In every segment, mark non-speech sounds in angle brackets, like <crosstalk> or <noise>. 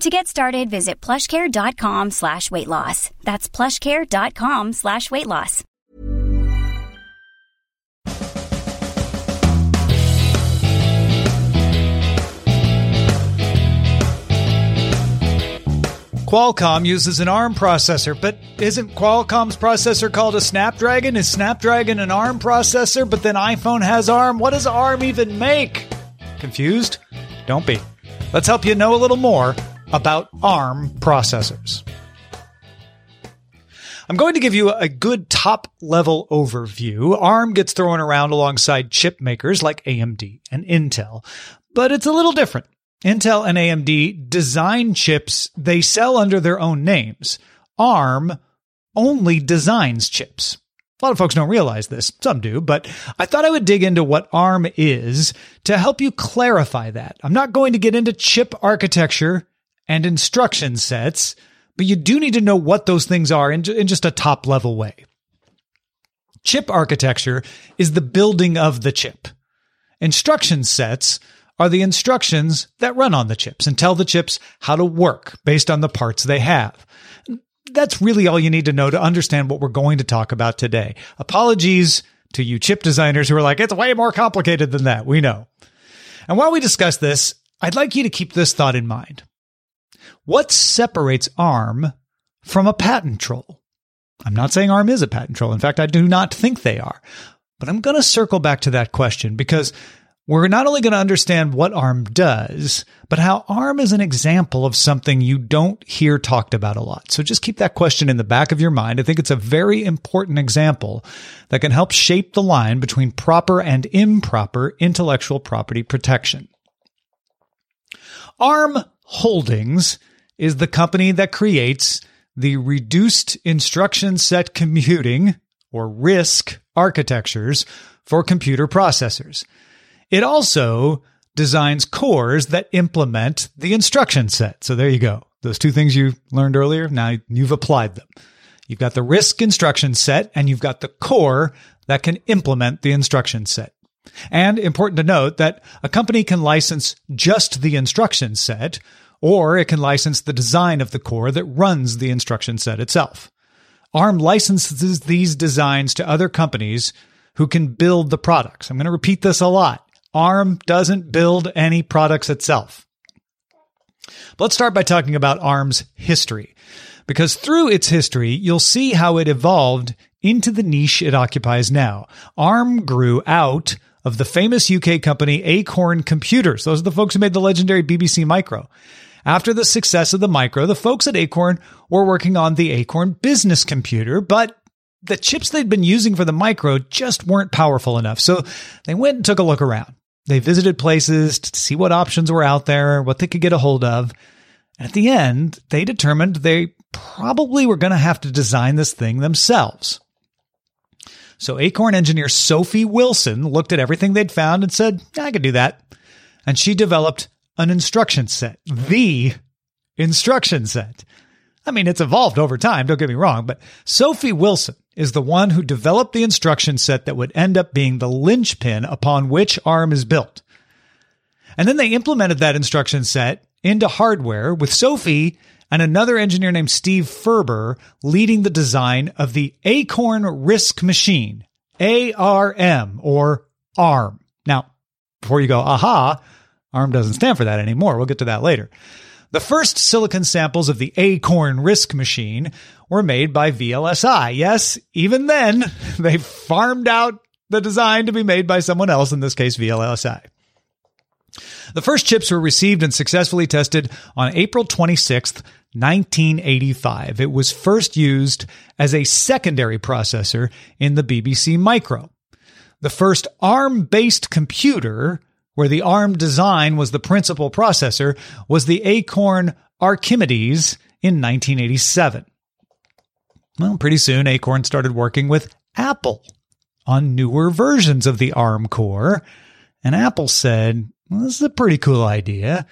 To get started, visit plushcare.com slash weight loss. That's plushcare.com slash weight loss. Qualcomm uses an ARM processor, but isn't Qualcomm's processor called a Snapdragon? Is Snapdragon an ARM processor, but then iPhone has ARM? What does ARM even make? Confused? Don't be. Let's help you know a little more about ARM processors. I'm going to give you a good top level overview. ARM gets thrown around alongside chip makers like AMD and Intel, but it's a little different. Intel and AMD design chips they sell under their own names. ARM only designs chips. A lot of folks don't realize this. Some do, but I thought I would dig into what ARM is to help you clarify that. I'm not going to get into chip architecture and instruction sets, but you do need to know what those things are in, in just a top level way. Chip architecture is the building of the chip. Instruction sets are the instructions that run on the chips and tell the chips how to work based on the parts they have. That's really all you need to know to understand what we're going to talk about today. Apologies to you chip designers who are like, it's way more complicated than that. We know. And while we discuss this, I'd like you to keep this thought in mind. What separates ARM from a patent troll? I'm not saying ARM is a patent troll. In fact, I do not think they are. But I'm going to circle back to that question because we're not only going to understand what ARM does, but how ARM is an example of something you don't hear talked about a lot. So just keep that question in the back of your mind. I think it's a very important example that can help shape the line between proper and improper intellectual property protection. ARM Holdings is the company that creates the reduced instruction set computing or RISC architectures for computer processors. It also designs cores that implement the instruction set. So there you go. Those two things you learned earlier, now you've applied them. You've got the RISC instruction set and you've got the core that can implement the instruction set. And important to note that a company can license just the instruction set, or it can license the design of the core that runs the instruction set itself. ARM licenses these designs to other companies who can build the products. I'm going to repeat this a lot. ARM doesn't build any products itself. But let's start by talking about ARM's history. Because through its history, you'll see how it evolved into the niche it occupies now. ARM grew out of the famous UK company Acorn Computers. Those are the folks who made the legendary BBC Micro. After the success of the Micro, the folks at Acorn were working on the Acorn business computer, but the chips they'd been using for the Micro just weren't powerful enough. So they went and took a look around. They visited places to see what options were out there, what they could get a hold of. And at the end, they determined they probably were going to have to design this thing themselves. So Acorn engineer Sophie Wilson looked at everything they'd found and said, I could do that. And she developed an instruction set, the instruction set. I mean, it's evolved over time, don't get me wrong, but Sophie Wilson is the one who developed the instruction set that would end up being the linchpin upon which ARM is built. And then they implemented that instruction set into hardware with Sophie and another engineer named Steve Furber leading the design of the Acorn RISC machine, ARM or ARM. Now, before you go, aha, ARM doesn't stand for that anymore. We'll get to that later. The first silicon samples of the Acorn RISC machine were made by VLSI. Yes, even then, <laughs> they farmed out the design to be made by someone else, in this case, VLSI. The first chips were received and successfully tested on April 26th, 1985. It was first used as a secondary processor in the BBC Micro. The first ARM based computer, where the ARM design was the principal processor, was the Acorn Archimedes in 1987. Well, pretty soon Acorn started working with Apple on newer versions of the ARM core, and Apple said, well, this is a pretty cool idea.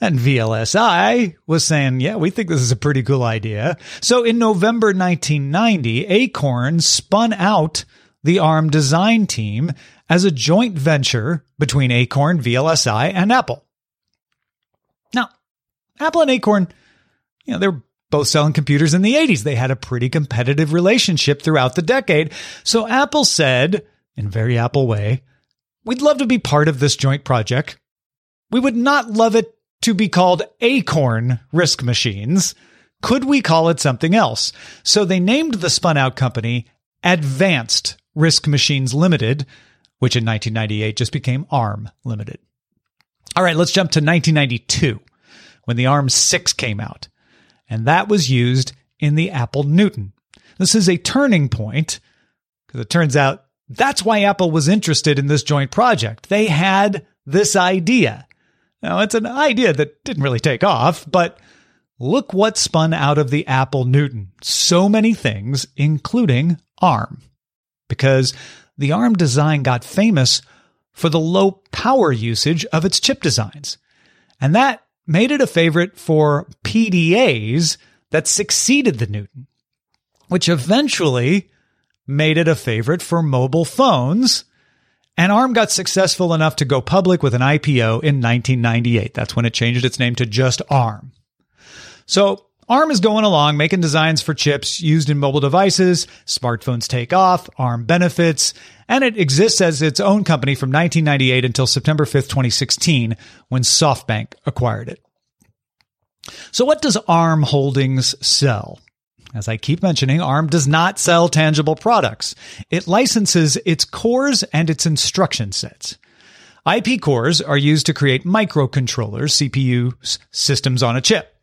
And VLSI was saying, yeah, we think this is a pretty cool idea. So in November 1990, Acorn spun out the ARM design team as a joint venture between Acorn, VLSI, and Apple. Now, Apple and Acorn, you know, they're both selling computers in the 80s. They had a pretty competitive relationship throughout the decade. So Apple said, in very Apple way, we'd love to be part of this joint project. We would not love it to be called Acorn RISC Machines. Could we call it something else? So they named the spun out company Advanced RISC Machines Limited, which in 1998 just became ARM Limited. All right, let's jump to 1992 when the ARM 6 came out, and that was used in the Apple Newton. This is a turning point because it turns out that's why Apple was interested in this joint project. They had this idea. Now, it's an idea that didn't really take off, but look what spun out of the Apple Newton. So many things, including ARM. Because the ARM design got famous for the low power usage of its chip designs. And that made it a favorite for PDAs that succeeded the Newton, which eventually made it a favorite for mobile phones and ARM got successful enough to go public with an IPO in 1998. That's when it changed its name to just ARM. So ARM is going along, making designs for chips used in mobile devices. Smartphones take off, ARM benefits, and it exists as its own company from 1998 until September 5th, 2016, when SoftBank acquired it. So what does ARM Holdings sell? As I keep mentioning, ARM does not sell tangible products. It licenses its cores and its instruction sets. IP cores are used to create microcontrollers, CPUs, systems on a chip.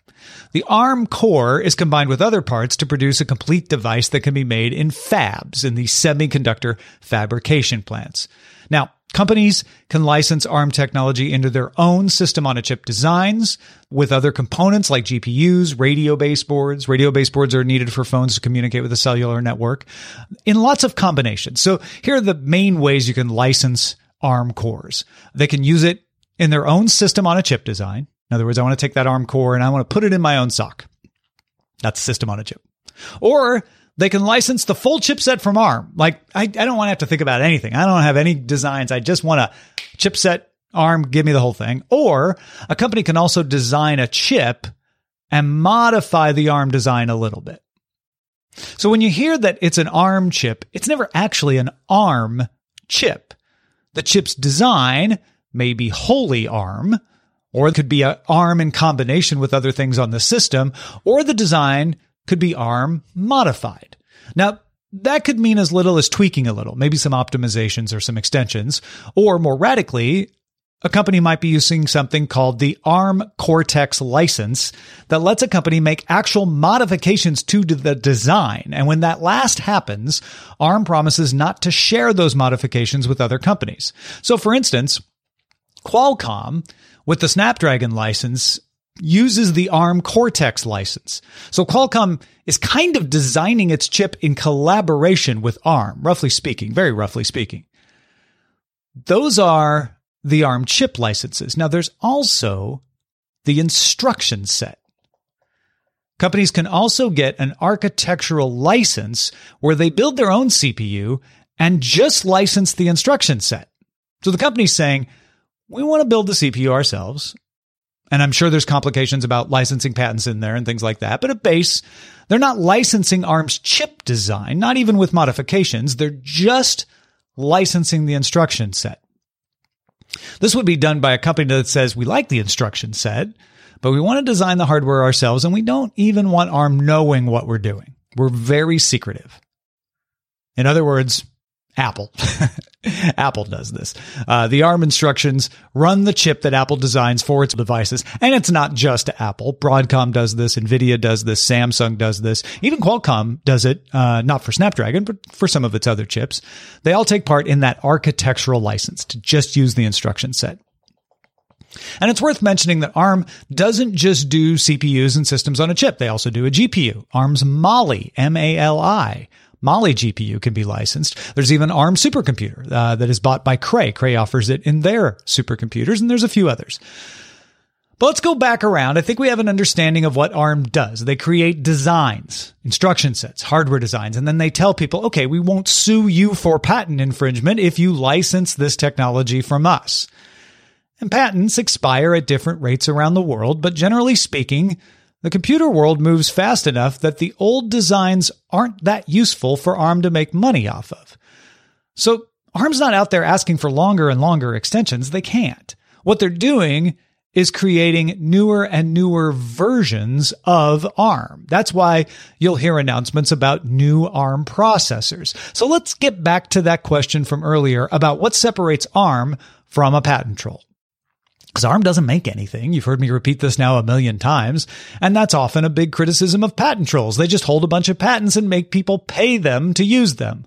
The ARM core is combined with other parts to produce a complete device that can be made in fabs, in the semiconductor fabrication plants. Now, Companies can license ARM technology into their own system on a chip designs with other components like GPUs, radio baseboards. Radio baseboards are needed for phones to communicate with a cellular network in lots of combinations. So here are the main ways you can license ARM cores. They can use it in their own system on a chip design. In other words, I want to take that ARM core and I want to put it in my own SoC. That's a system on a chip. Or they can license the full chipset from ARM. Like, I, I don't want to have to think about anything. I don't have any designs. I just want a chipset ARM, give me the whole thing. Or a company can also design a chip and modify the ARM design a little bit. So when you hear that it's an ARM chip, it's never actually an ARM chip. The chip's design may be wholly ARM, or it could be an ARM in combination with other things on the system, or the design could be ARM modified. Now, that could mean as little as tweaking a little, maybe some optimizations or some extensions, or more radically, a company might be using something called the ARM Cortex license that lets a company make actual modifications to the design. And when that last happens, ARM promises not to share those modifications with other companies. So for instance, Qualcomm with the Snapdragon license uses the ARM Cortex license. So Qualcomm is kind of designing its chip in collaboration with ARM, roughly speaking, very roughly speaking. Those are the ARM chip licenses. Now there's also the instruction set. Companies can also get an architectural license where they build their own CPU and just license the instruction set. So the company's saying, we want to build the CPU ourselves and I'm sure there's complications about licensing patents in there and things like that. But at base, they're not licensing ARM's chip design, not even with modifications. They're just licensing the instruction set. This would be done by a company that says, we like the instruction set, but we want to design the hardware ourselves and we don't even want ARM knowing what we're doing. We're very secretive. In other words, Apple. <laughs> <laughs> Apple does this. Uh, the ARM instructions run the chip that Apple designs for its devices. And it's not just Apple. Broadcom does this. NVIDIA does this. Samsung does this. Even Qualcomm does it, uh, not for Snapdragon, but for some of its other chips. They all take part in that architectural license to just use the instruction set. And it's worth mentioning that ARM doesn't just do CPUs and systems on a chip. They also do a GPU. ARM's Mali, M-A-L-I, Mali GPU can be licensed. There's even ARM supercomputer uh, that is bought by Cray. Cray offers it in their supercomputers, and there's a few others. But let's go back around. I think we have an understanding of what ARM does. They create designs, instruction sets, hardware designs, and then they tell people, okay, we won't sue you for patent infringement if you license this technology from us. And patents expire at different rates around the world, but generally speaking, the computer world moves fast enough that the old designs aren't that useful for ARM to make money off of. So ARM's not out there asking for longer and longer extensions. They can't. What they're doing is creating newer and newer versions of ARM. That's why you'll hear announcements about new ARM processors. So let's get back to that question from earlier about what separates ARM from a patent troll. Because ARM doesn't make anything. You've heard me repeat this now a million times. And that's often a big criticism of patent trolls. They just hold a bunch of patents and make people pay them to use them.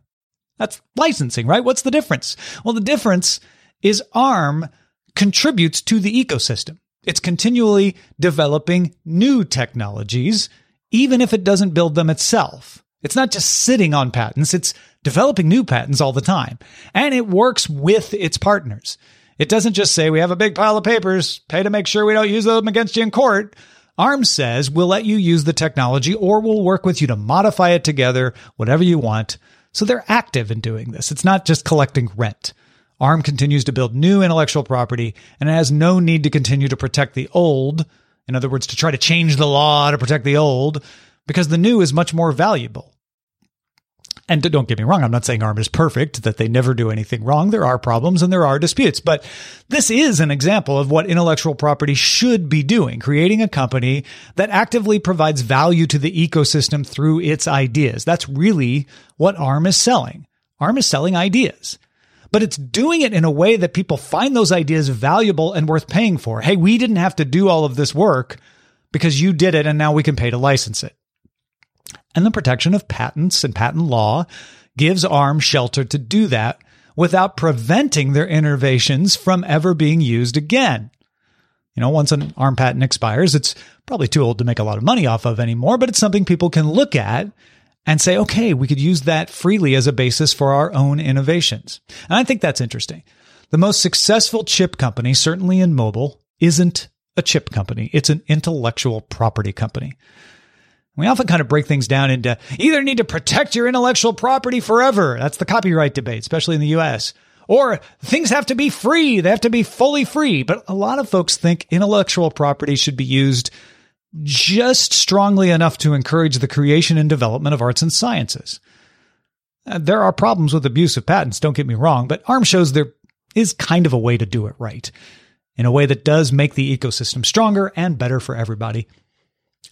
That's licensing, right? What's the difference? Well, the difference is ARM contributes to the ecosystem. It's continually developing new technologies, even if it doesn't build them itself. It's not just sitting on patents, it's developing new patents all the time. And it works with its partners. It doesn't just say we have a big pile of papers, pay to make sure we don't use them against you in court. ARMS says we'll let you use the technology or we'll work with you to modify it together, whatever you want. So they're active in doing this. It's not just collecting rent. ARM continues to build new intellectual property and it has no need to continue to protect the old. In other words, to try to change the law to protect the old because the new is much more valuable. And don't get me wrong, I'm not saying ARM is perfect, that they never do anything wrong. There are problems and there are disputes, but this is an example of what intellectual property should be doing, creating a company that actively provides value to the ecosystem through its ideas. That's really what ARM is selling. ARM is selling ideas. But it's doing it in a way that people find those ideas valuable and worth paying for. Hey, we didn't have to do all of this work because you did it and now we can pay to license it and the protection of patents and patent law gives ARM shelter to do that without preventing their innovations from ever being used again. You know, once an ARM patent expires, it's probably too old to make a lot of money off of anymore, but it's something people can look at and say, okay, we could use that freely as a basis for our own innovations. And I think that's interesting. The most successful chip company, certainly in mobile, isn't a chip company. It's an intellectual property company. We often kind of break things down into either need to protect your intellectual property forever. That's the copyright debate, especially in the US. Or things have to be free. They have to be fully free. But a lot of folks think intellectual property should be used just strongly enough to encourage the creation and development of arts and sciences. Uh, there are problems with abuse of patents, don't get me wrong, but ARM shows there is kind of a way to do it right in a way that does make the ecosystem stronger and better for everybody.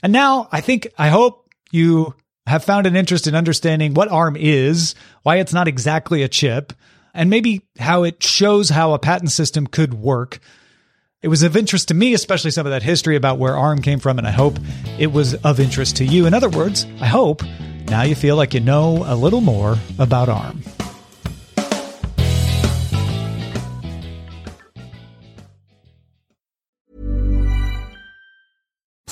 And now I think, I hope you have found an interest in understanding what ARM is, why it's not exactly a chip, and maybe how it shows how a patent system could work. It was of interest to me, especially some of that history about where ARM came from, and I hope it was of interest to you. In other words, I hope now you feel like you know a little more about ARM.